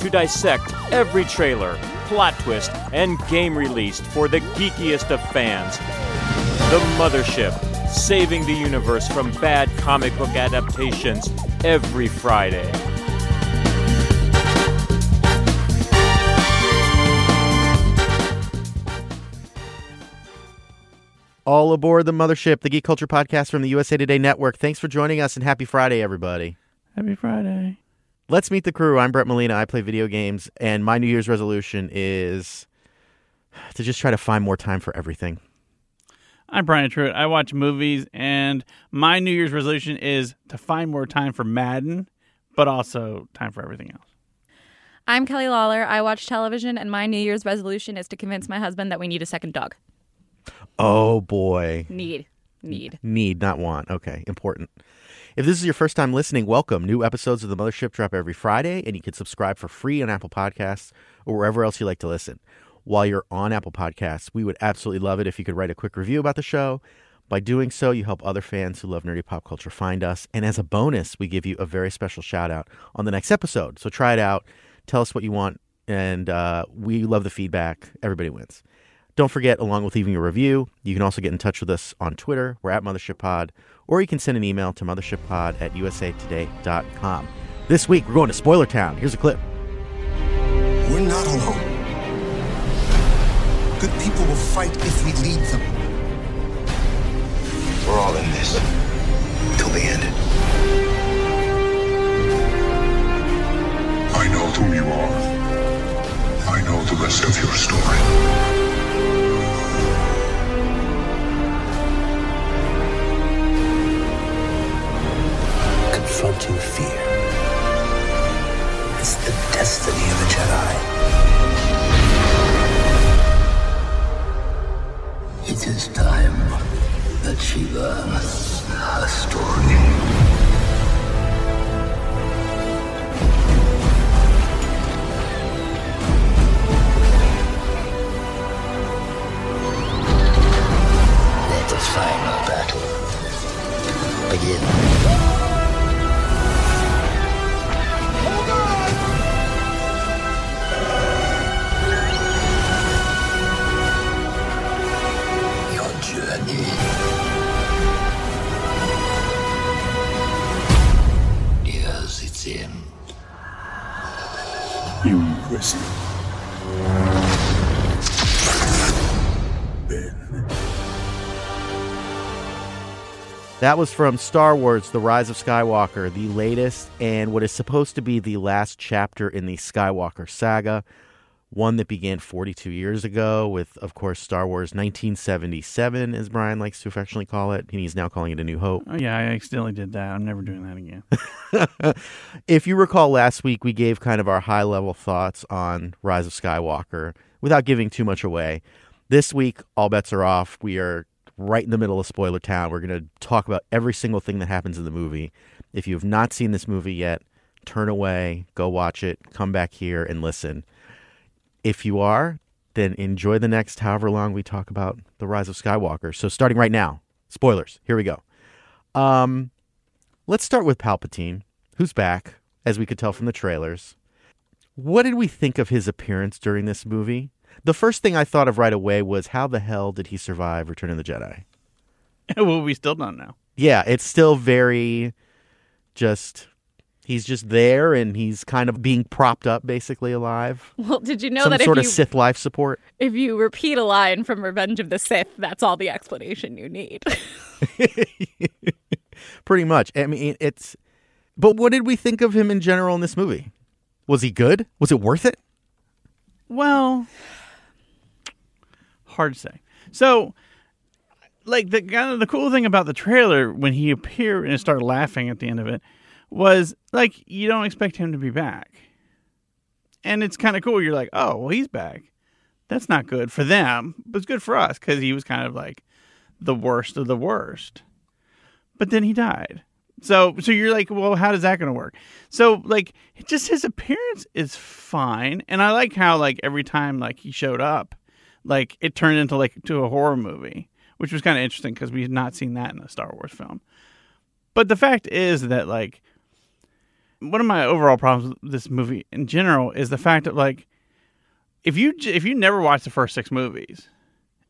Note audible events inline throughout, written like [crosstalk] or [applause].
to dissect every trailer, plot twist, and game released for the geekiest of fans. The Mothership, saving the universe from bad comic book adaptations every Friday. All aboard the mothership, the Geek Culture Podcast from the USA Today Network. Thanks for joining us and happy Friday, everybody. Happy Friday. Let's meet the crew. I'm Brett Molina. I play video games, and my New Year's resolution is to just try to find more time for everything. I'm Brian Truitt. I watch movies, and my New Year's resolution is to find more time for Madden, but also time for everything else. I'm Kelly Lawler. I watch television, and my New Year's resolution is to convince my husband that we need a second dog. Oh boy. Need. Need. Need, not want. Okay, important. If this is your first time listening, welcome. New episodes of The Mothership drop every Friday, and you can subscribe for free on Apple Podcasts or wherever else you like to listen. While you're on Apple Podcasts, we would absolutely love it if you could write a quick review about the show. By doing so, you help other fans who love nerdy pop culture find us. And as a bonus, we give you a very special shout out on the next episode. So try it out. Tell us what you want. And uh, we love the feedback. Everybody wins. Don't forget, along with leaving a review, you can also get in touch with us on Twitter. We're at Mothership Pod, or you can send an email to mothershippod at usatoday.com. This week, we're going to Spoiler Town. Here's a clip. We're not alone. Good people will fight if we lead them. We're all in this. Till the end. I know who you are. I know the rest of your story. Confronting fear is the destiny of a Jedi. It is time that she learns her story. That was from Star Wars The Rise of Skywalker, the latest and what is supposed to be the last chapter in the Skywalker saga, one that began 42 years ago with, of course, Star Wars 1977, as Brian likes to affectionately call it, he's now calling it A New Hope. Oh, yeah, I accidentally did that. I'm never doing that again. [laughs] if you recall last week, we gave kind of our high level thoughts on Rise of Skywalker without giving too much away. This week, all bets are off. We are right in the middle of spoiler town. We're going to talk about every single thing that happens in the movie. If you have not seen this movie yet, turn away, go watch it, come back here and listen. If you are, then enjoy the next however long we talk about the rise of Skywalker. So starting right now, spoilers. Here we go. Um, let's start with Palpatine, who's back, as we could tell from the trailers. What did we think of his appearance during this movie? The first thing I thought of right away was how the hell did he survive Return of the Jedi? [laughs] well, we still don't know. Yeah, it's still very just he's just there and he's kind of being propped up basically alive. [laughs] Well, did you know Some that sort if of you Sith life support. if you repeat a line from Revenge of the Sith, that's all the explanation you need? [laughs] Pretty much. I mean, it's but what did we think of him in general in this movie? Was he good? Was it worth it? Well, hard to say. So, like the kind of the cool thing about the trailer when he appeared and started laughing at the end of it was like you don't expect him to be back. and it's kind of cool. You're like, oh, well, he's back. That's not good for them, but it's good for us because he was kind of like the worst of the worst. But then he died. So, so you're like, well, how is that going to work? So, like, just his appearance is fine, and I like how like every time like he showed up, like it turned into like to a horror movie, which was kind of interesting because we had not seen that in a Star Wars film. But the fact is that like one of my overall problems with this movie in general is the fact that like if you if you never watch the first six movies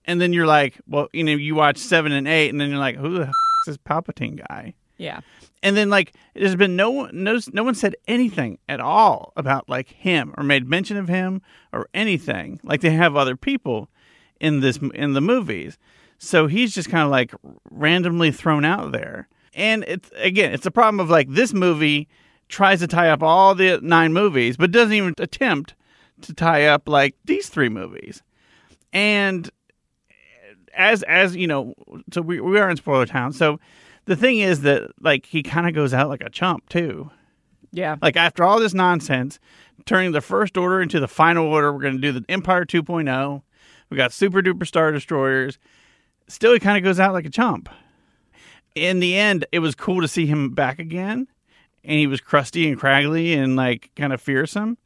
and then you're like well you know you watch seven and eight and then you're like who the f- is this palpatine guy Yeah. and then like there's been no no, no one said anything at all about like him or made mention of him or anything. Like they have other people in this in the movies. So he's just kind of like randomly thrown out there. And it's again it's a problem of like this movie tries to tie up all the nine movies but doesn't even attempt to tie up like these three movies. And as as you know so we, we are in spoiler town. So the thing is that like he kind of goes out like a chump too. Yeah. like after all this nonsense turning the first order into the final order we're going to do the empire 2.0 we got super duper star destroyers. Still he kind of goes out like a chump. In the end it was cool to see him back again and he was crusty and craggly and like kind of fearsome.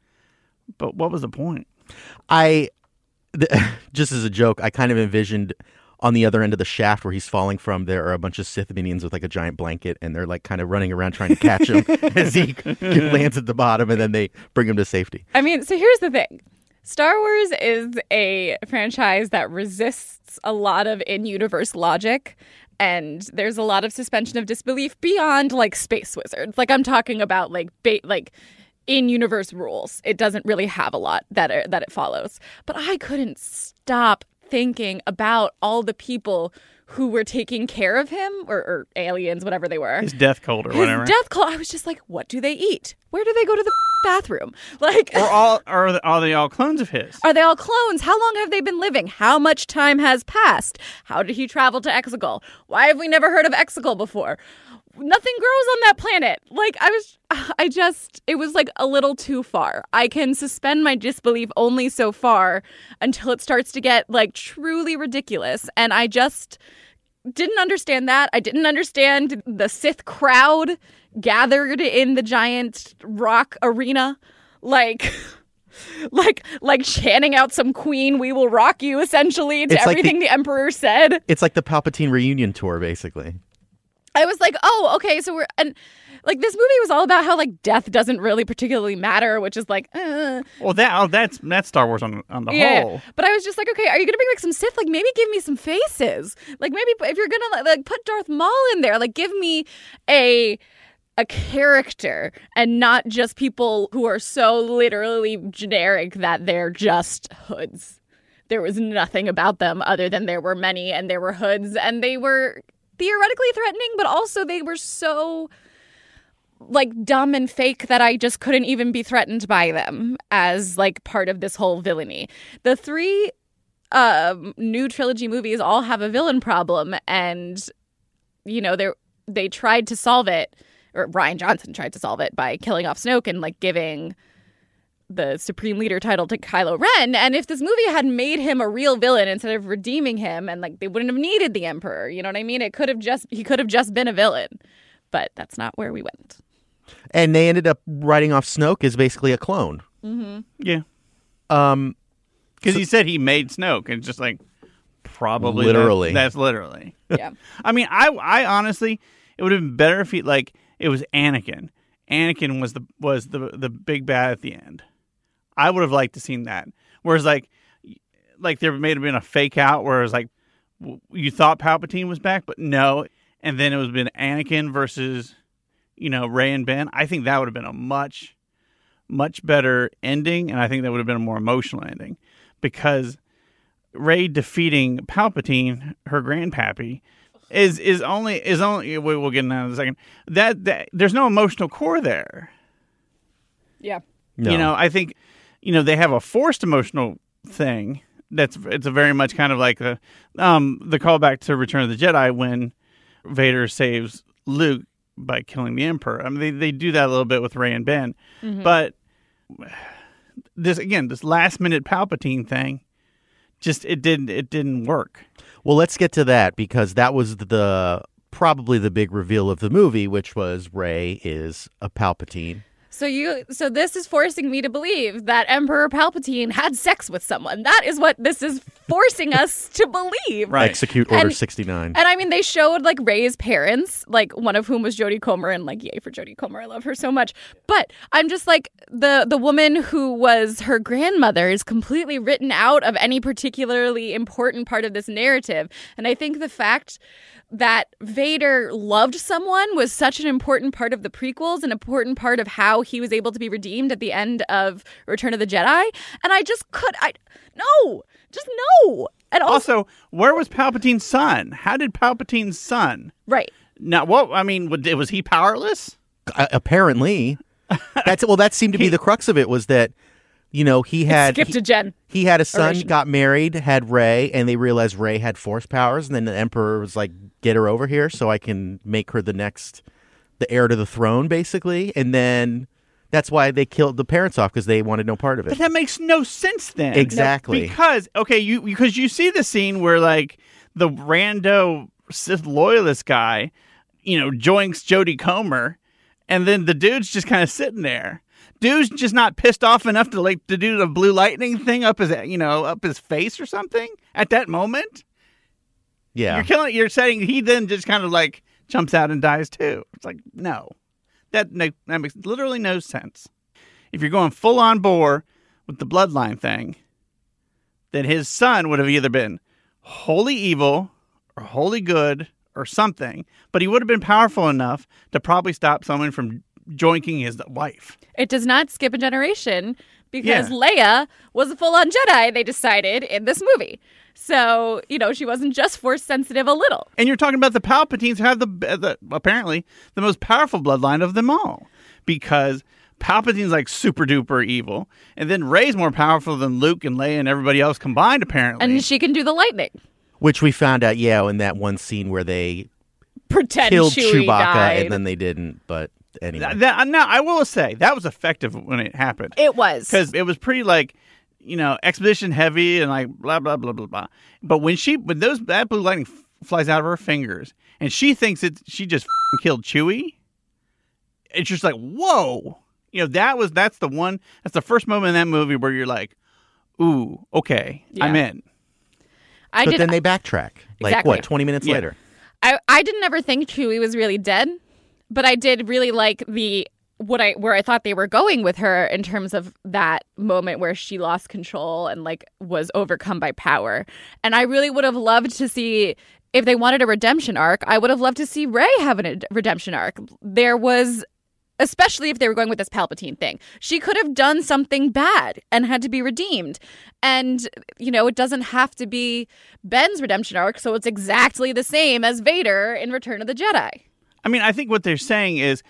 But what was the point? I th- [laughs] just as a joke, I kind of envisioned on the other end of the shaft where he's falling from, there are a bunch of Sith minions with like a giant blanket, and they're like kind of running around trying to catch him [laughs] as he lands at the bottom, and then they bring him to safety. I mean, so here's the thing. Star Wars is a franchise that resists a lot of in-universe logic and there's a lot of suspension of disbelief beyond like space wizards. Like I'm talking about like ba- like in-universe rules. It doesn't really have a lot that are, that it follows. But I couldn't stop thinking about all the people who were taking care of him or, or aliens, whatever they were. his death cult or His whatever death call. I was just like, what do they eat? Where do they go to the [laughs] bathroom? Like, or [laughs] all or are they all clones of his are they all clones? How long have they been living? How much time has passed? How did he travel to Exegol? Why have we never heard of Exegol before? Nothing grows on that planet. Like I was [sighs] I just it was like a little too far. I can suspend my disbelief only so far until it starts to get like truly ridiculous and I just didn't understand that. I didn't understand the Sith crowd gathered in the giant rock arena like [laughs] like like chanting out some queen we will rock you essentially to It's like the- everything the emperor said. It's like the Palpatine reunion tour, basically. I was like, "Oh, okay, so we're and like this movie was all about how like death doesn't really particularly matter, which is like, uh, Well, that oh, that's that's Star Wars on on the yeah. whole. But I was just like, okay, are you gonna bring like some Sith? Like maybe give me some faces. Like maybe if you're gonna like put Darth Maul in there, like give me a a character and not just people who are so literally generic that they're just hoods. There was nothing about them other than there were many and there were hoods and they were theoretically threatening, but also they were so like dumb and fake that I just couldn't even be threatened by them as like part of this whole villainy. The three um new trilogy movies all have a villain problem and you know they they tried to solve it or Rian Johnson tried to solve it by killing off Snoke and like giving the supreme leader title to Kylo Ren and if this movie had made him a real villain instead of redeeming him and like they wouldn't have needed the emperor you know what I mean it could have just he could have just been a villain but that's not where we went And they ended up writing off Snoke as basically a clone. Yeah, Um, because he said he made Snoke, and it's just like probably that- Literally. that's literally. yeah [laughs] I mean, I I honestly, it would have been better if he like it was Anakin. Anakin was the was the the big bad at the end. I would have liked to seen that. Whereas like like there may have been a fake out where it was like you thought Palpatine was back, but no, and then it was been Anakin versus you know Rey and Ben. I think that would have been a much much better ending, and I think that would have been a more emotional ending because Rey defeating Palpatine, her grandpappy, is is only is only we, we'll get into that in a second. That, that there's no emotional core there. yeah no. You know, I think you know they have a forced emotional thing. That's it's a very much kind of like a um the callback to Return of the Jedi when Vader saves Luke by killing the Emperor. I mean they they do that a little bit with Rey and Ben, but this again, this last minute Palpatine thing, just it didn't it didn't work. Well, let's get to that because that was the probably the big reveal of the movie, which was Rey is a Palpatine. So you so this is forcing me to believe that Emperor Palpatine had sex with someone. That is what this is forcing us to believe. Right. Execute Order And- 69. And I mean, they showed like Rey's parents, like one of whom was Jodie Comer, and like, yay for Jodie Comer, I love her so much. But I'm just like the the woman who was her grandmother is completely written out of any particularly important part of this narrative. And I think the fact that Vader loved someone was such an important part of the prequels, an important part of how he was able to be redeemed at the end of Return of the Jedi. And I just could, I no, just no. And also, Also, where was Palpatine's son? How did Palpatine's son? right. Now, what I mean, was was he powerless? Uh, apparently, that's well. That seemed to be the crux of it was that you know he had Skip he, to Jen. he had a son, Oration. got married, had Rey, and they realized Rey had force powers, and then the Emperor was like, "Get her over here, so I can make her the next, the heir to the throne, basically." And then that's why they killed the parents off because they wanted no part of it. But that makes no sense then. Exactly. Because okay, you because you see the scene where like the rando Sith loyalist guy, you know, joins Jodie Comer, and then the dude's just kind of sitting there. Dude's just not pissed off enough to like to do the blue lightning thing up his you know up his face or something at that moment. Yeah, You're killing. You're saying he then just kind of like jumps out and dies too. It's like no, that no, that makes literally no sense. If you're going full on bore with the bloodline thing, then his son would have either been wholly evil or wholly good or something, but he would have been powerful enough to probably stop someone from joinking his wife. It does not skip a generation because Yeah. Leia was a full on Jedi, they decided in this movie. So, you know, she wasn't just force sensitive a little. And you're talking about the Palpatines have the, the apparently the most powerful bloodline of them all, because Palpatine's like super duper evil, and then Rey's more powerful than Luke and Leia and everybody else combined. Apparently, And she can do the lightning. which we found out, yeah, in that one scene where they Pretend killed Chewie Chewbacca died. and then they didn't. But anyway, Th- that, now I will say that was effective when it happened it was. because it was pretty like you know exposition heavy and like blah blah blah blah blah. But when she when those that blue lightning f- flies out of her fingers and she thinks it she just f***ing killed Chewie, it's just like whoa. You know that was that's the one that's the first moment in that movie where you're like, ooh, okay, I'm in. I but did then they backtrack. Like Exactly. what? Twenty minutes Yeah. later. I, I didn't ever think Chewie was really dead, but I did really like the what I where I thought they were going with her in terms of that moment where she lost control and like was overcome by power. And I really would have loved to see if they wanted a redemption arc, I would have loved to see Rey have a redemption arc. There was especially if they were going with this Palpatine thing. She could have done something bad and had to be redeemed. And, you know, it doesn't have to be Ben's redemption arc, so it's exactly the same as Vader in Return of the Jedi. I mean, I think what they're saying is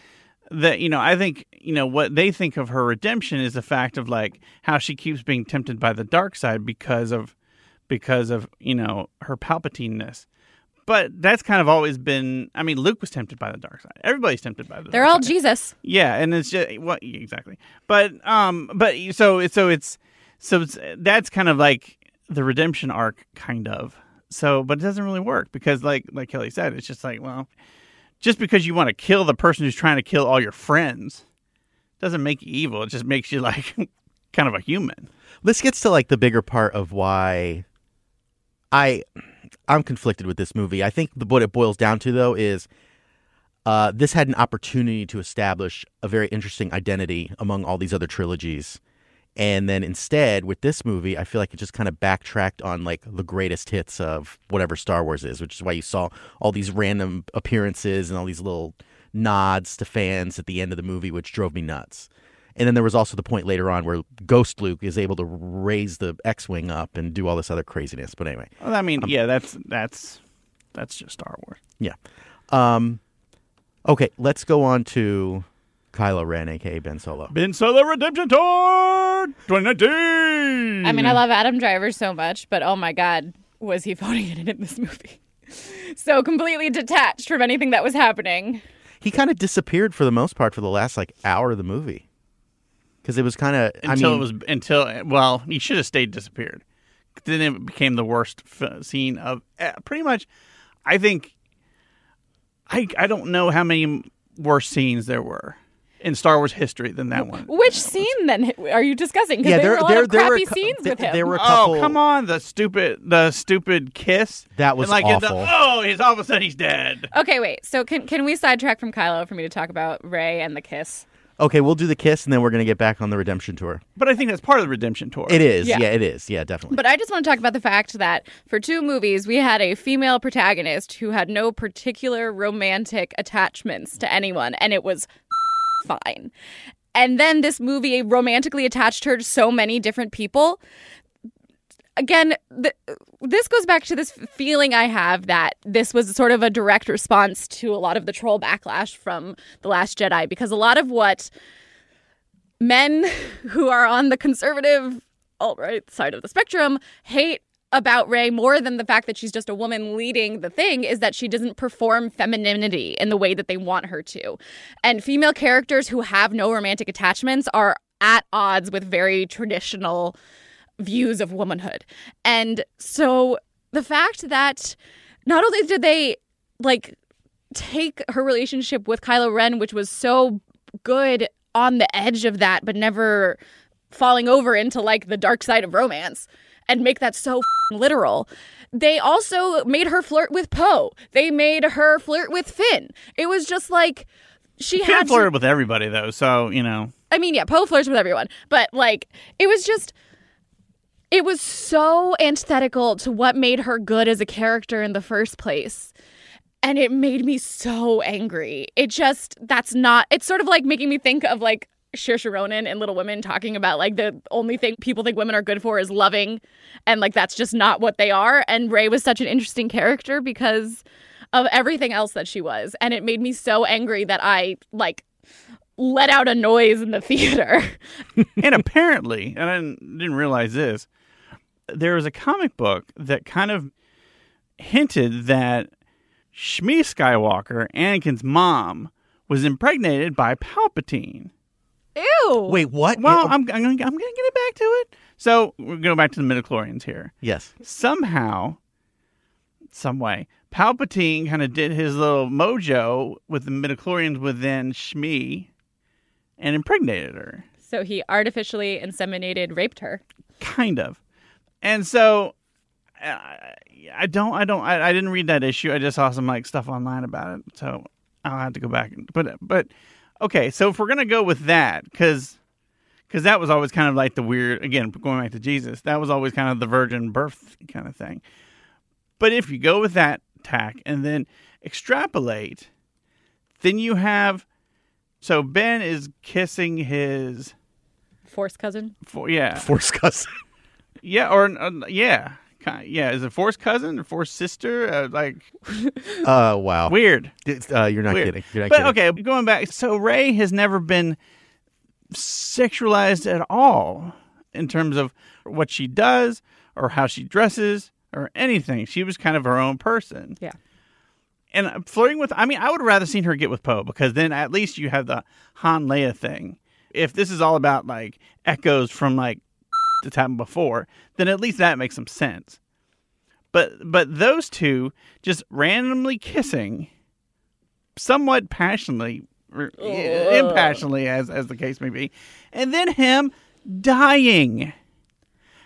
that you know, I think you know what they think of her redemption is the fact of like how she keeps being tempted by the dark side because of because of you know her Palpatineness. But that's kind of always been. I mean, Luke was tempted by the dark side. Everybody's tempted by the. They're all side. Jesus. Yeah, and it's just what exactly. But um, but so so it's so it's that's kind of like the redemption arc, kind of. So, but it doesn't really work because, like like Kelly said, it's just like well, just because you want to kill the person who's trying to kill all your friends doesn't make you evil. It just makes you like [laughs] kind of a human. This gets to like the bigger part of why I I'm conflicted with this movie. I think the, what it boils down to though is uh, this had an opportunity to establish a very interesting identity among all these other trilogies. And then instead, with this movie, I feel like it just kind of backtracked on like the greatest hits of whatever Star Wars is, which is why you saw all these random appearances and all these little nods to fans at the end of the movie, which drove me nuts. And then there was also the point later on where Ghost Luke is able to raise the X-wing up and do all this other craziness. But anyway, Well, I mean, yeah, that's that's that's just Star Wars. yeah. Um, okay, let's go on to Kylo Ren, aka Ben Solo. Ben Solo Redemption Tour 2019. I mean, I love Adam Driver so much, but oh my God, was he [laughs] phoning it in in this movie? So completely detached from anything that was happening. He kind of disappeared for the most part for the last like hour of the movie. because it was kind of. I until mean, it was until well, he should have stayed disappeared. Then it became the worst f- scene of eh, pretty much. I think. I I don't know how many worse scenes there were in Star Wars history than that one. Which scene then are you discussing? Because Yeah, there, there- were a lot there- of there were a scenes there- with him. there were- Oh couple- come on! The stupid, the stupid kiss. That was and like in the- awful. oh, he's all of a sudden he's dead. Okay, wait. So can can we sidetrack from Kylo for me to talk about Rey and the kiss? okay, we'll do the kiss, and then we're gonna get back on the redemption tour. But I think that's part of the redemption tour. It is, Yeah. yeah, it is, yeah, definitely. But I just want to talk about the fact that for two movies, we had a female protagonist who had no particular romantic attachments to anyone, and it was fine. And then this movie romantically attached her to so many different people. Again, th- this goes back to this feeling I have that this was sort of a direct response to a lot of the troll backlash from The Last Jedi, because a lot of what men [laughs] who are on the conservative alt right side of the spectrum hate about Rey more than the fact that she's just a woman leading the thing is that she doesn't perform femininity in the way that they want her to. And female characters who have no romantic attachments are at odds with very traditional views of womanhood. And so the fact that not only did they like take her relationship with Kylo Ren, which was so good on the edge of that, but never falling over into like the dark side of romance and make that so f***ing literal. They also made her flirt with Poe. They made her flirt with Finn. It was just like she Finn had to- flirted with everybody though, so you know. I mean, yeah, Poe flirts with everyone, but like it was just it was so antithetical to what made her good as a character in the first place. And it made me so angry. It just that's not it's sort of like making me think of like Saoirse Ronan and Little Women talking about like the only thing people think women are good for is loving and like that's just not what they are and Rey was such an interesting character because of everything else that she was and it made me so angry that I like let out a noise in the [laughs] theater. and apparently, and I didn't, didn't realize this, there was a comic book that kind of hinted that Shmi Skywalker, Anakin's mom, was impregnated by Palpatine. Ew. Wait, what? Well, Yeah, I'm, I'm going to get it back to it. So we're going back to the midichlorians here. yes. Somehow, some way, Palpatine kind of did his little mojo with the midichlorians within Shmi and impregnated her. So he artificially inseminated, raped her. kind of and so uh, i don't i don't I, I didn't read that issue i just saw some like stuff online about it so i'll have to go back and but but okay so if we're gonna go with that because because that was always kind of like the weird again going back to jesus that was always kind of the virgin birth kind of thing but if you go with that tack and then extrapolate then you have so ben is kissing his Force cousin. for yeah Force cousin. yeah, or uh, yeah, Ki- yeah. Is it Force cousin or Force sister? Uh, like [laughs] Uh, wow. weird. Uh, you're not weird. kidding. You're not but kidding. okay, going back. So Rey has never been sexualized at all in terms of what she does or how she dresses or anything. She was kind of her own person. Yeah. And flirting with, I mean, I would have rather seen her get with Poe because then at least you have the Han Leia thing. If this is all about like echoes from like that's happened before, then at least that makes some sense. But but those two just randomly kissing, somewhat passionately, or impassionately, as as the case may be, and then him dying.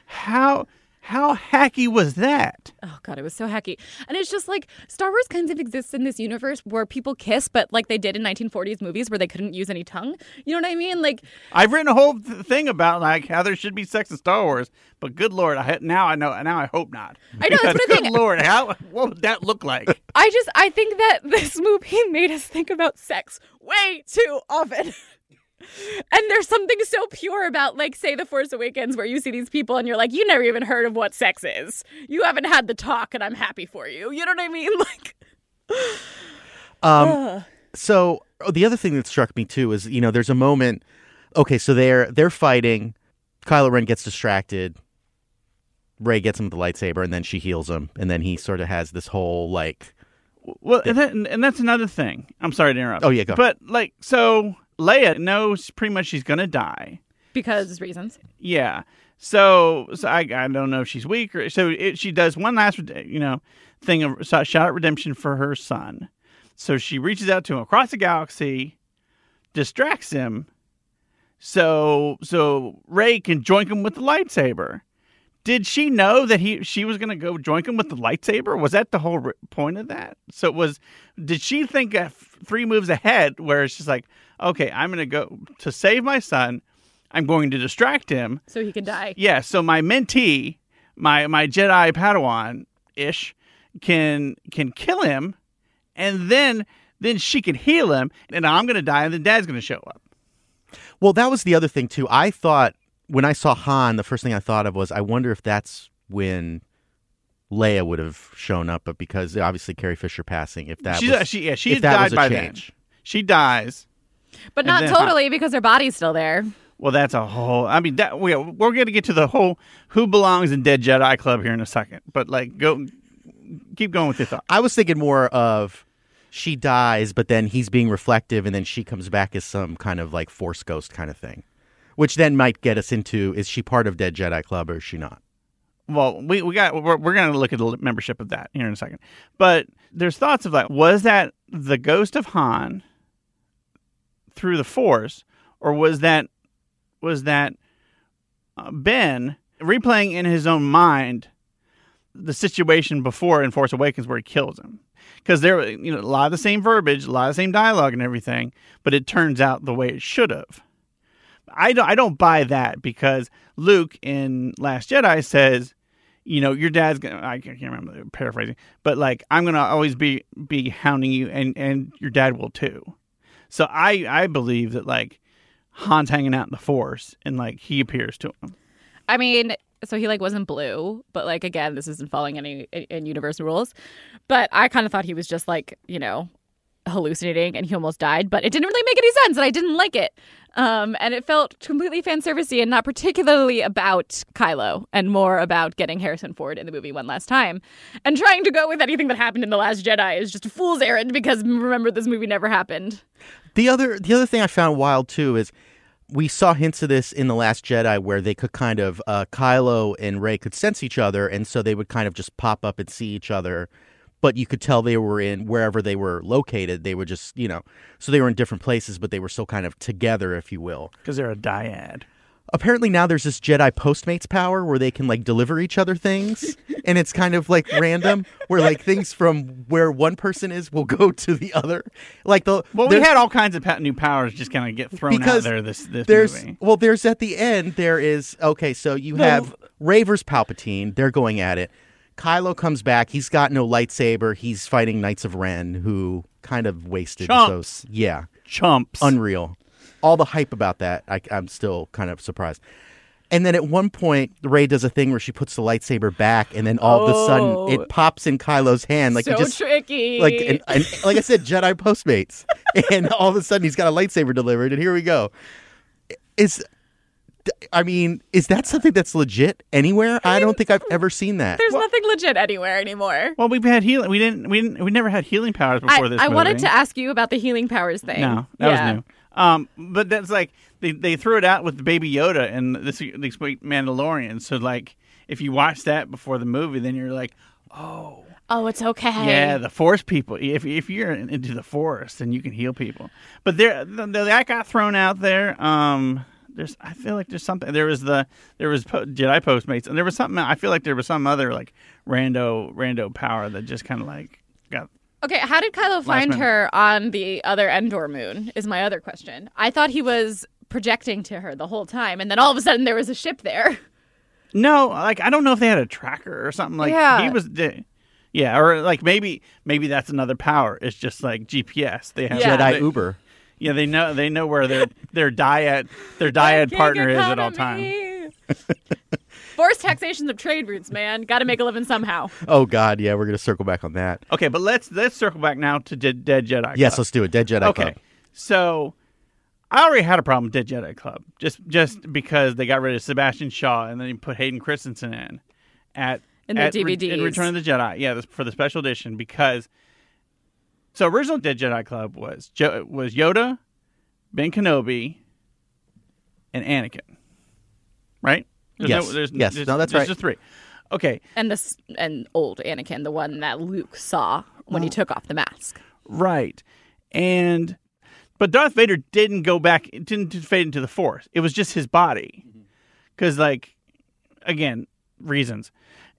How how hacky was that? Oh god, it was so hacky. And it's just like Star Wars kind of exists in this universe where people kiss, but like they did in 1940s movies where they couldn't use any tongue. You know what I mean? Like I've written a whole th- thing about like how there should be sex in Star Wars, but good lord, I now I know now I hope not. I know, that's what good lord, how what would that look like? I just I think that this [laughs] movie made us think about sex way too often. [laughs] And there's something so pure about, like, say, The Force Awakens, where you see these people and you're like, you never even heard of what sex is. You haven't had the talk, and I'm happy for you. You know what I mean? [laughs] Like, Um, so oh, the other thing that struck me too is you know there's a moment. Okay, so they're they're fighting. Kylo Ren gets distracted. Rey gets him with the lightsaber, and then she heals him, and then he sort of has this whole like, Well, and, that, and that's another thing. I'm sorry to interrupt. Oh, yeah, go. But like, so Leia knows pretty much she's gonna die, because reasons. Yeah. So, so I, I don't know if she's weak or so it, she does one last you know thing of so- shout out redemption for her son. So she reaches out to him across the galaxy, distracts him, so so Rey can join him with the lightsaber. Did she know that he she was going to go joink him with the lightsaber? Was that the whole point of that? So it was. Did she think uh, f- three moves ahead, where it's just like, okay, I'm going to go to save my son. I'm going to distract him. So he can die. Yeah. So my mentee, my my Jedi Padawan ish, can can kill him, and then then she can heal him, and I'm going to die, and then Dad's going to show up. Well, that was the other thing too. I thought when I saw Han, the first thing I thought of was, I wonder if that's when Leia would have shown up, but because obviously Carrie Fisher passing, if that She's, was, she yeah if that died was a by change. then. She dies. But not then- totally because her body's still there. Well, that's a whole. I mean, that, we, we're going to get to the whole who belongs in Dead Jedi Club here in a second. But like, go keep going with your thought. I was thinking more of she dies, but then he's being reflective, and then she comes back as some kind of like Force ghost kind of thing, which then might get us into: is she part of Dead Jedi Club or is she not? Well, we we got we're, we're going to look at the membership of that here in a second. But there's thoughts of like, was that the ghost of Han through the Force, or was that was that uh, Ben replaying in his own mind the situation before in Force Awakens where he kills him? Because there, you know, a lot of the same verbiage, a lot of the same dialogue and everything, but it turns out the way it should have. I don't, I don't buy that because Luke in Last Jedi says, you know, your dad's gonna. I can't remember paraphrasing, but like I'm gonna always be be hounding you, and and your dad will too. So I I believe that like Han's hanging out in the Force, and like he appears to him. I mean, so he like wasn't blue, but like again, this isn't following any in, universe rules. But I kind of thought he was just like you know hallucinating, and he almost died. But it didn't really make any sense, and I didn't like it. Um, and it felt completely fan servicey and not particularly about Kylo, and more about getting Harrison Ford in the movie one last time. And trying to go with anything that happened in the Last Jedi is just a fool's errand because remember this movie never happened. The other the other thing I found wild too is we saw hints of this in the Last Jedi where they could kind of uh, Kylo and Rey could sense each other, and so they would kind of just pop up and see each other. But you could tell they were in wherever they were located. They were just you know, so they were in different places, but they were still kind of together, if you will. Because they're a dyad. Apparently now there's this Jedi Postmates power where they can like deliver each other things, [laughs] and it's kind of like random, where like things from where one person is will go to the other. Like the Well, we had all kinds of new powers just kind of get thrown out there. This this there's movie. well there's at the end there is okay so you have ravers palpatine they're going at it kylo comes back he's got no lightsaber he's fighting knights of ren who kind of wasted Chumps. so yeah Chumps. unreal all the hype about that I, i'm still kind of surprised and then at one point ray does a thing where she puts the lightsaber back and then all of a Oh. sudden it pops in kylo's hand like so it just tricky. like like I said, Jedi Postmates, [laughs] and all of a sudden he's got a lightsaber delivered, and here we go. Is I mean, is that something that's legit anywhere? I don't think I've ever seen that. There's nothing legit anywhere anymore. Well, we've had healing. We didn't. We didn't. We never had healing powers before I, this. I wanted to ask you about the healing powers thing. No, that Yeah. was new. Um, but that's like they, they threw it out with Baby Yoda and this this Mandalorian. So like, if you watch that before the movie, then you're like, Oh, Oh, it's okay. yeah, the Force people. If if you're into the Force, then you can heal people. But there, the, the, that got thrown out there. Um, there's, I feel like there's something. There was the there was po- Jedi Postmates, and there was something. I feel like there was some other like rando rando power that just kind of like got Okay, how did Kylo find minute. her on the other Endor moon? Is my other question. I thought he was projecting to her the whole time, and then all of a sudden there was a ship there. [laughs] No, like I don't know if they had a tracker or something. Like Yeah. he was, di- yeah, or like maybe maybe that's another power. It's just like GPS. They have Yeah. Jedi they- Uber. Yeah, they know they know where their their dyad their dyad partner is at all times. times. [laughs] Forced taxations of trade routes, man. Got to make a living somehow. Oh God, yeah, we're gonna circle back on that. Okay, but let's let's circle back now to Dead, Dead Jedi. Yes, let's do it. Dead Jedi Okay, Club. so I already had a problem with Dead Jedi Club just just because they got rid of Sebastian Shaw and then they put Hayden Christensen in at In the DVD Re- in Return of the Jedi. Yeah, this, for the special edition because so original Dead Jedi Club was jo- was Yoda, Ben Kenobi, and Anakin. right? There's Yes. there's, Yes. there's- No, that's there's right. just three. Okay, And this and old Anakin, the one that Luke saw when he uh, took off the mask. right. And but Darth Vader didn't go back. Didn't fade into the Force. It was just his body, mm-hmm. because like again reasons.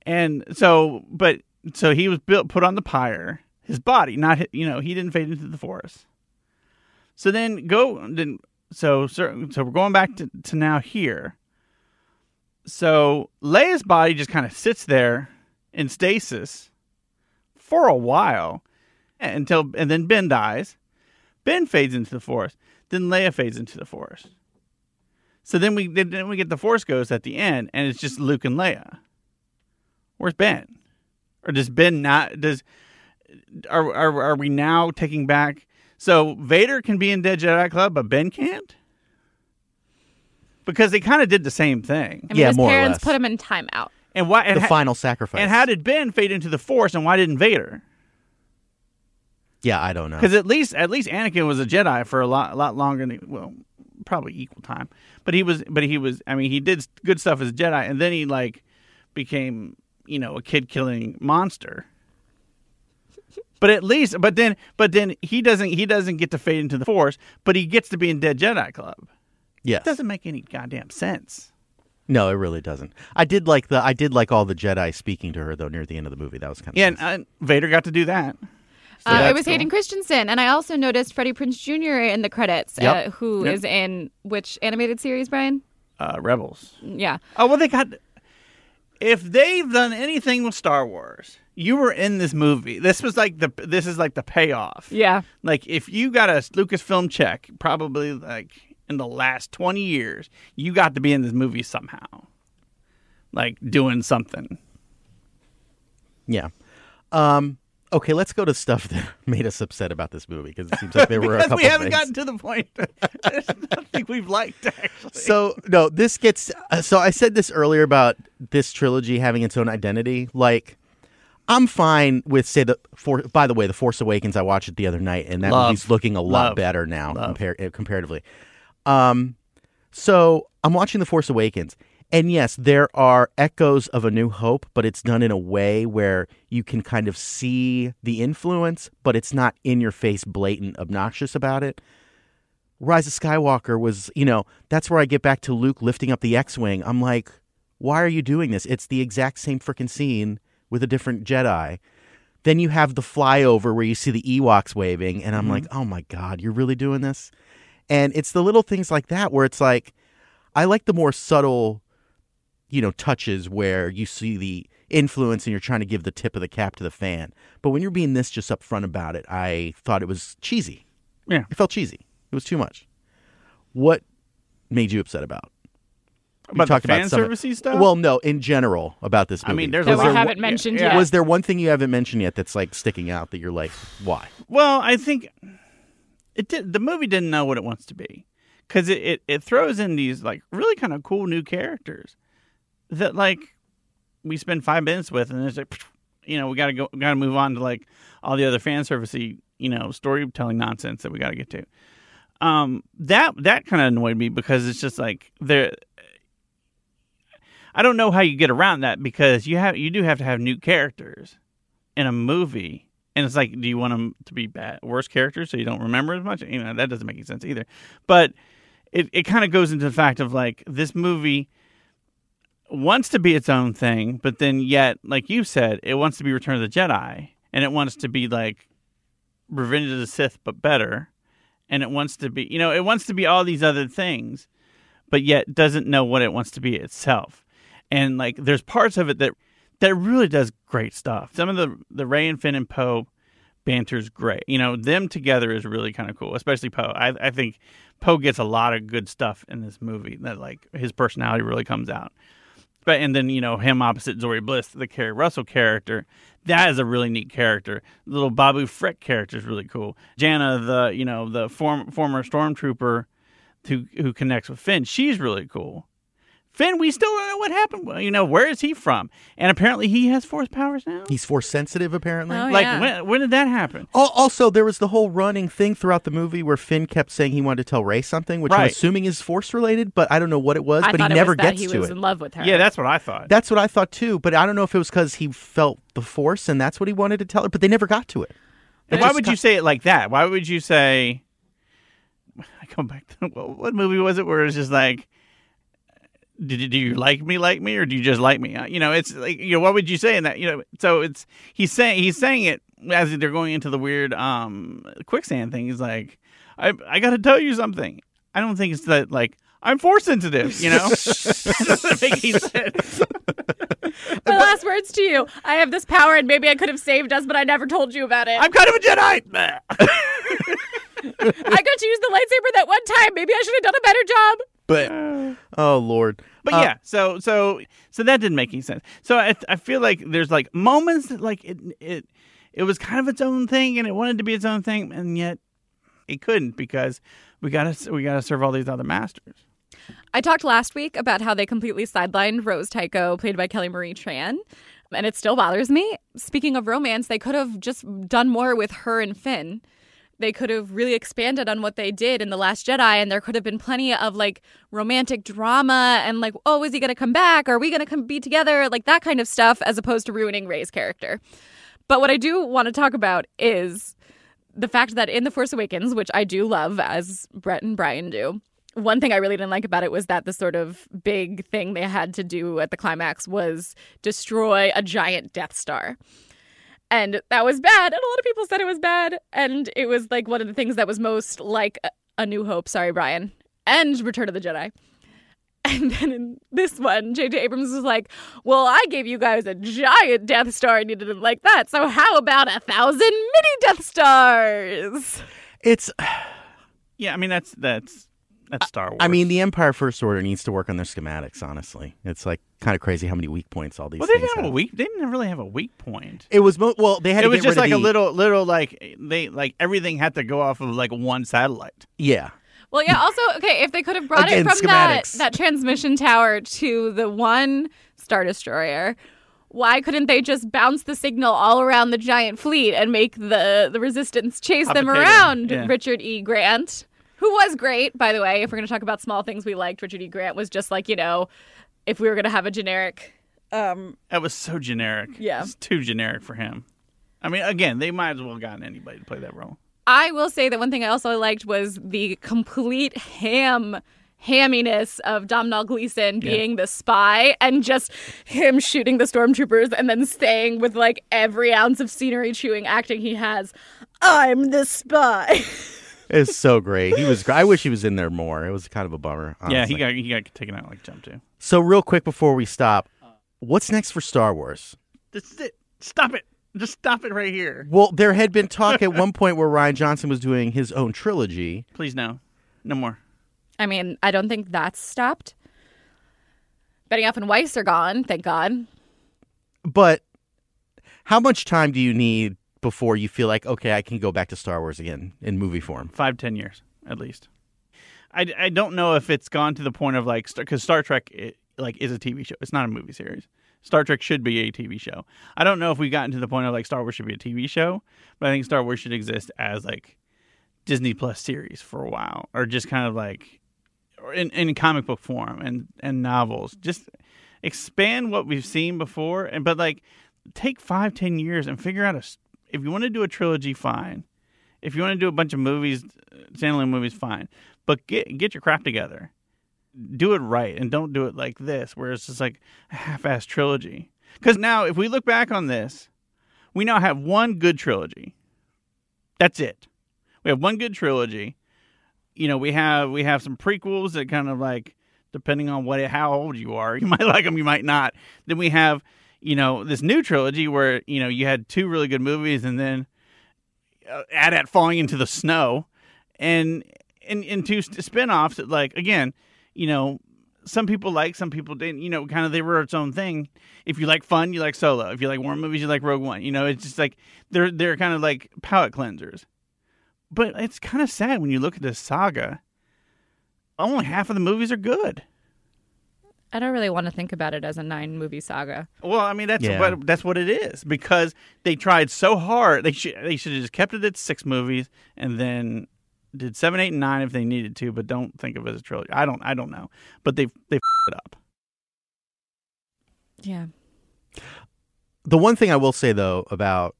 And so, but so he was built, put on the pyre. His body, not hi- you know, he didn't fade into the Force. So then go then. So so, so we're going back to, to now here. So Leia's body just kind of sits there in stasis for a while until and then Ben dies. Ben fades into the Force. Then Leia fades into the Force. So then we then we get the Force Ghost at the end, and it's just Luke and Leia. Where's Ben? Or does Ben not? Does are are are we now taking back? So Vader can be in Dead Jedi Club, but Ben can't because they kind of did the same thing. I mean, Yeah, his more or parents less. put him in timeout. And why? And the ha- final sacrifice. and how did Ben fade into the Force, and why didn't Vader? Yeah, I don't know. Because at least at least Anakin was a Jedi for a lot a lot longer than well, probably equal time. But he was but he was I mean he did good stuff as a Jedi, and then he like became you know a kid killing monster. But at least but then but then he doesn't he doesn't get to fade into the Force, but he gets to be in Dead Jedi Club. Yes. It doesn't make any goddamn sense. No, it really doesn't. I did like the I did like all the Jedi speaking to her though near the end of the movie. That was kind of Yeah, and uh, Vader got to do that. Uh, it was cool. Hayden Christensen, and I also noticed Freddie Prinze Jr. in the credits, Yep. uh, who is Yep. in which animated series, Brian? Uh, Rebels. Yeah, Oh well, they got. If they've done anything with Star Wars, you were in this movie. This was like the. This is like the payoff. yeah. Like if you got a Lucasfilm check, probably like in the last twenty years, you got to be in this movie somehow, like doing something. Yeah. Um okay, let's go to stuff that [laughs] made us upset about this movie because it seems like there were a [laughs] couple we haven't things. gotten to the point. [laughs] There's nothing we've liked actually. So no, this gets. Uh, so I said this earlier about this trilogy having its own identity. Like, I'm fine with say the for. By the way, the Force Awakens I watched it the other night, and that Love. movie's looking a lot Love. better now Love. compar- uh, comparatively. Um, so I'm watching the Force Awakens, and yes, there are echoes of A New Hope, but it's done in a way where you can kind of see the influence, but it's not in your face, blatant, obnoxious about it. Rise of Skywalker was, you know, that's where I get back to Luke lifting up the X Wing. I'm like, why are you doing this? It's the exact same freaking scene with a different Jedi. Then you have the flyover where you see the Ewoks waving, and I'm mm-hmm. like, oh my God, you're really doing this? And it's the little things like that where it's like, I like the more subtle, you know, touches where you see the influence and you're trying to give the tip of the cap to the fan. But when you're being this just upfront about it, I thought it was cheesy. Yeah. It felt cheesy. It was too much. What made you upset about? About the fan some- servicey stuff? Well, no, in general about this movie. I mean, there's That a we lot- haven't yeah, mentioned yeah. yet. was there one thing you haven't mentioned yet that's like sticking out that you're like, why? Well, I think it did. The movie didn't know what it wants to be because it, it it throws in these like really kind of cool new characters that like we spend five minutes with, and it's like [sniffs] you know we got to go, got to move on to like all the other fan servicey you know storytelling nonsense that we got to get to. Um, that that kind of annoyed me because it's just like there. I don't know how you get around that because you have you do have to have new characters in a movie and it's like do you want them to be bad worse characters so you don't remember as much you know that doesn't make any sense either but it, it kind of goes into the fact of like this movie wants to be its own thing but then yet like you said it wants to be return of the jedi and it wants to be like revenge of the sith but better and it wants to be you know it wants to be all these other things but yet doesn't know what it wants to be itself and like there's parts of it that that really does great stuff. Some of the the Rey and Finn and Poe banter's great. You know, them together is really kind of cool, especially Poe. I, I think Poe gets a lot of good stuff in this movie. That like his personality really comes out. But and then you know him opposite Zorii Bliss, the Keri Russell character, that is a really neat character. The little Babu Frick character is really cool. Jannah, the you know the form, former stormtrooper who who connects with Finn, she's really cool. Finn, we still don't know what happened. Well, you know, where is he from? And apparently he has force powers now. He's force sensitive, apparently. Oh, like, yeah. when, when did that happen? Al- Also, there was the whole running thing throughout the movie where Finn kept saying he wanted to tell Rey something, which I'm Right. assuming is force related, but I don't know what it was. I but he thought never it was that gets he to was it. in love with her. Yeah, that's what I thought. That's what I thought too, but I don't know if it was because he felt the force and that's what he wanted to tell her. But they never got to it. They Why just would got- you say it like that? Why would you say? [laughs] I come back to what, [laughs] what movie was it where it's just like, did do you like me like me or do you just like me? Uh, You know, it's like you know what would you say in that? You know, so it's he's saying he's saying it as they're going into the weird um quicksand thing. He's like, I I got to tell you something. I don't think it's that like. I'm force sensitive, you know. [laughs] Doesn't make any sense. [laughs] My last words to you. I have this power, and maybe I could have saved us, but I never told you about it. I'm kind of a Jedi. [laughs] I got to use the lightsaber that one time. Maybe I should have done a better job. But oh lord, But Uh, yeah, so so so that didn't make any sense. So I I feel like there's like moments that like it it it was kind of its own thing and it wanted to be its own thing and yet it couldn't because we got to we got to serve all these other masters. I talked last week about how they completely sidelined Rose Tico, played by Kelly Marie Tran, and it still bothers me. Speaking of romance, they could have just done more with her and Finn. They could have really expanded on what they did in The Last Jedi, and there could have been plenty of like romantic drama and like, oh, is he going to come back? Are we going to come be together? Like that kind of stuff, as opposed to ruining Rey's character. But what I do want to talk about is the fact that in The Force Awakens, which I do love, as Brett and Brian do, one thing I really didn't like about it was that the sort of big thing they had to do at the climax was destroy a giant Death Star. And that was bad. And a lot of people said it was bad. And it was like one of the things that was most like A- New Hope, sorry, Brian, and Return of the Jedi. [laughs] And then in this one, J.J. Abrams was like, Well, I gave you guys a giant Death Star and you didn't like that. So how about a thousand mini Death Stars? it's. [sighs] Yeah, I mean that's that's that's Star Wars. I mean, the Empire First Order needs to work on their schematics. Honestly, it's like kind of crazy how many weak points all these well, they things didn't have a weak. They didn't really have a weak point. It was mo- well, they had It to was get just rid like of a the- little little like they like everything had to go off of like one satellite. Yeah, Well, yeah. Also, okay, if they could have brought Again, it from that that transmission tower to the one star destroyer, why couldn't they just bounce the signal all around the giant fleet and make the the resistance chase Hot them potato, around? yeah. Richard E. Grant, who was great, by the way. If we're going to talk about small things we liked, Richard E. Grant was just like you know, if we were going to have a generic. Um, That was so generic. Yeah. it's too generic for him. I mean, again, they might as well have gotten anybody to play that role. I will say that one thing I also liked was the complete ham hamminess of Domhnall Gleeson being the spy and just him shooting the stormtroopers and then saying with like every ounce of scenery chewing acting he has, I'm the spy. [laughs] it's so great. He was. I wish he was in there more. It was kind of a bummer. Yeah, he got he got taken out like jump too. So real quick before we stop, what's next for Star Wars? Just it. Stop it. Just stop it right here. Well, there had been talk at one point where Rian Johnson was doing his own trilogy. Please no, no more. I mean, I don't think that's stopped. Benioff and Weiss are gone, thank God. But how much time do you need before you feel like okay, I can go back to Star Wars again in movie form? Five ten years at least. I, I don't know if it's gone to the point of like because Star Trek it, like is a TV show. It's not a movie series. Star Trek should be a TV show. I don't know if we've gotten to the point of like Star Wars should be a TV show, but I think Star Wars should exist as like Disney Plus series for a while, or just kind of like in, in comic book form and and novels. Just expand what we've seen before, and but like take five ten years and figure out a if you want to do a trilogy, fine. If you want to do a bunch of movies, standalone movies, fine. But get get your crap together. Do it right and don't do it like this, where it's just like a half-ass trilogy. Because now, if we look back on this, we now have one good trilogy. That's it. We have one good trilogy. You know, we have we have some prequels that kind of like, depending on what how old you are, [laughs] you might like them, you might not. Then we have, you know, this new trilogy where you know you had two really good movies, and then uh, Adat falling into the snow, and and and two spin-offs like again, you know, some people like, some people didn't. You know, kind of they were its own thing. If you like fun, you like Solo. If you like war movies, you like Rogue One. You know, it's just like they're they're kind of like palate cleansers. But it's kind of sad when you look at this saga. Only half of the movies are good. I don't really want to think about it as a nine movie saga. Well, I mean that's Yeah. what that's what it is because they tried so hard. They should they should have just kept it at six movies and then did seven, eight, and nine if they needed to, but don't think of it as a trilogy. I don't I don't know, but they they it up. Yeah. The one thing I will say though about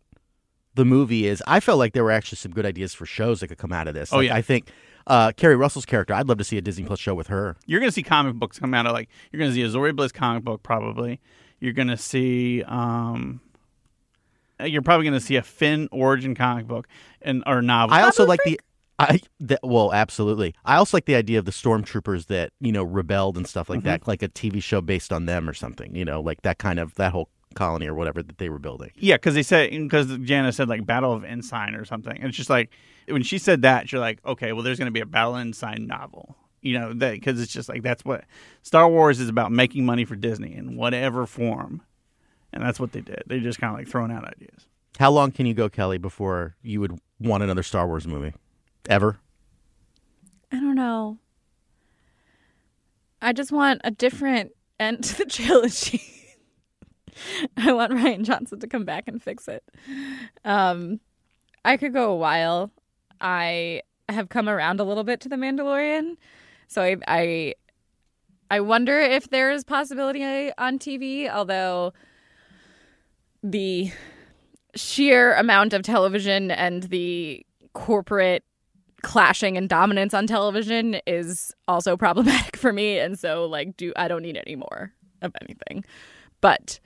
the movie is I felt like there were actually some good ideas for shows that could come out of this. Oh, Like, yeah. I think uh, Keri Russell's character. I'd love to see a Disney Plus show with her. You're gonna see comic books come out of like you're gonna see a Zorii Bliss comic book probably. You're gonna see um. You're probably going to see a Finn origin comic book and or novel. I also like the. I that, well, absolutely. I also like the idea of the stormtroopers that you know rebelled and stuff like that, like a TV show based on them or something. You know, like that kind of that whole colony or whatever that they were building. Yeah, because they said because Jannah said like Battle of Ansett or something, and it's just like when she said that, you're like, okay, well, there's going to be a Battle of Ansett novel, you know, that because it's just like that's what Star Wars is about making money for Disney in whatever form, and that's what they did. They just kind of like throwing out ideas. How long can you go, Kelly, before you would want another Star Wars movie? Ever? I don't know. I just want a different end to the trilogy. [laughs] [laughs] I want Rian Johnson to come back and fix it. Um, I could go a while. I have come around a little bit to the Mandalorian, so I I, I wonder if there is possibility on TV. Although the sheer amount of television and the corporate clashing and dominance on television is also problematic [laughs] for me and so like do I don't need any more of anything. But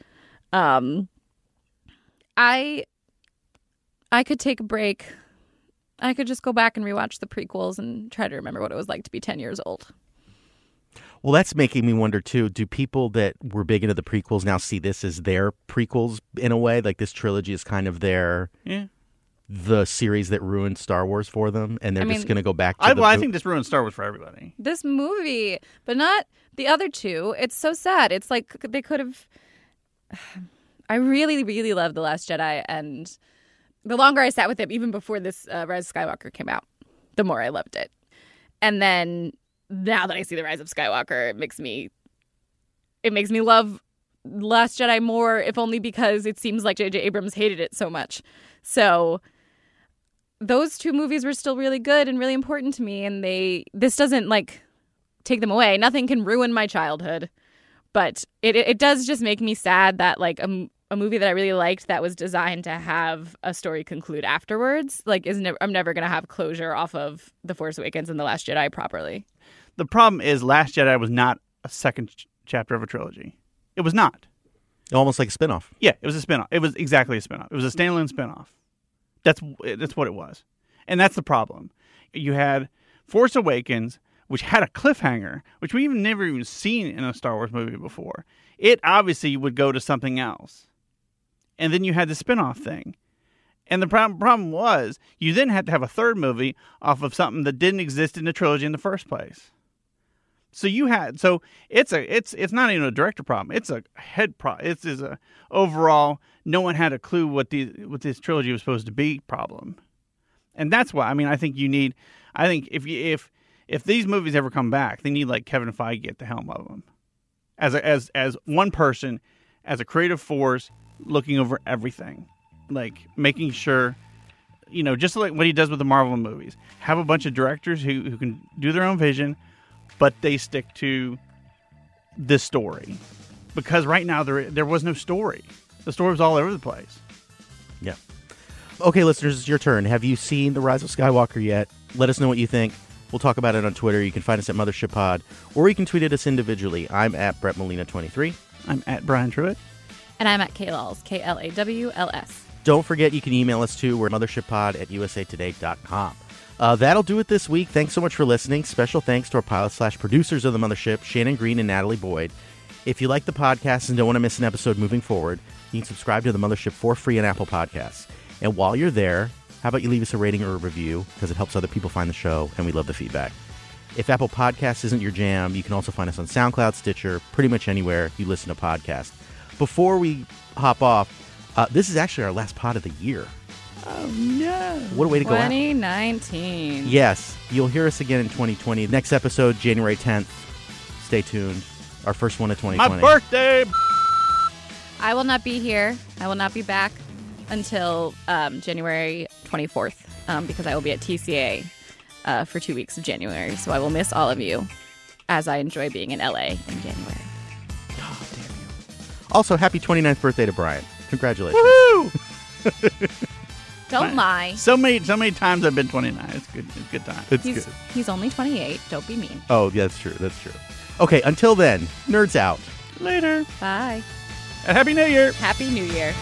um I I could take a break. I could just go back and rewatch the prequels and try to remember what it was like to be 10 years old. Well, that's making me wonder too. Do people that were big into the prequels now see this as their prequels in a way? Like this trilogy is kind of their Yeah, the series that ruined Star Wars for them, and they're I just going to go back. to I, the well, I think this ruined Star Wars for everybody. This movie, but not the other two. It's so sad. It's like they could have [sighs] I really really love The Last Jedi and the longer I sat with it even before this uh, Rise of Skywalker came out, the more I loved it. And then now that I see The Rise of Skywalker, it makes me it makes me love Last Jedi more if only because it seems like JJ Abrams hated it so much. So those two movies were still really good and really important to me and they this doesn't like take them away. Nothing can ruin my childhood, but it it, it does just make me sad that like a, a movie that I really liked that was designed to have a story conclude afterwards, like is never I'm never gonna have closure off of The Force Awakens and The Last Jedi properly. The problem is, Last Jedi was not a second ch- chapter of a trilogy. It was not. almost like a spinoff. Yeah, it was a spinoff. It was exactly a spinoff. It was a standalone spinoff. That's that's what it was, and that's the problem. You had Force Awakens, which had a cliffhanger, which we've never even seen in a Star Wars movie before. It obviously would go to something else, and then you had the spinoff thing. And the problem problem was you then had to have a third movie off of something that didn't exist in the trilogy in the first place. So you had so it's a it's it's not even a director problem. It's a head pro. It's is a overall no one had a clue what the what this trilogy was supposed to be problem, and that's why I mean I think you need I think if you if if these movies ever come back, they need like Kevin Feige at the helm of them, as a, as as one person, as a creative force looking over everything, like making sure you know, just like what he does with the Marvel movies. Have a bunch of directors who, who can do their own vision, but they stick to this story. Because right now there there was no story. The story was all over the place. Yeah. Okay, listeners, it's your turn. Have you seen The Rise of Skywalker yet? Let us know what you think. We'll talk about it on Twitter. You can find us at Mothership Pod, or you can tweet at us individually. I'm at Brett Molina23. I'm at Brian Truitt. And I'm at K Laws, K L A W L S. Don't forget, you can email us too. We're mothershippod at usatoday.com. Uh, that'll do it this week. Thanks so much for listening. Special thanks to our pilot slash producers of the Mothership, Shannon Green and Natalie Boyd. If you like the podcast and don't want to miss an episode moving forward, you can subscribe to the Mothership for free on Apple Podcasts. And while you're there, how about you leave us a rating or a review because it helps other people find the show, and we love the feedback. If Apple Podcasts isn't your jam, you can also find us on SoundCloud, Stitcher, pretty much anywhere you listen to podcasts. Before we hop off, uh, this is actually our last pod of the year. Oh no. What a way to go out. 2019. Yes, you'll hear us again in 2020. Next episode, January 10th. Stay tuned. Our first one of My 2020. birthday. I will not be here. I will not be back until um, January 24th um, because I will be at TCA uh, for two weeks of January. So I will miss all of you as I enjoy being in LA in January. Oh, damn you. Also, happy 29th birthday to Brian. Congratulations. Woo! [laughs] Don't lie. So many, so many times I've been 29. It's good. It's good time. It's He's, good. he's only 28. Don't be mean. Oh, yeah, that's true. That's true. Okay, until then, nerds out. Later. Bye. And Happy New Year. Happy New Year.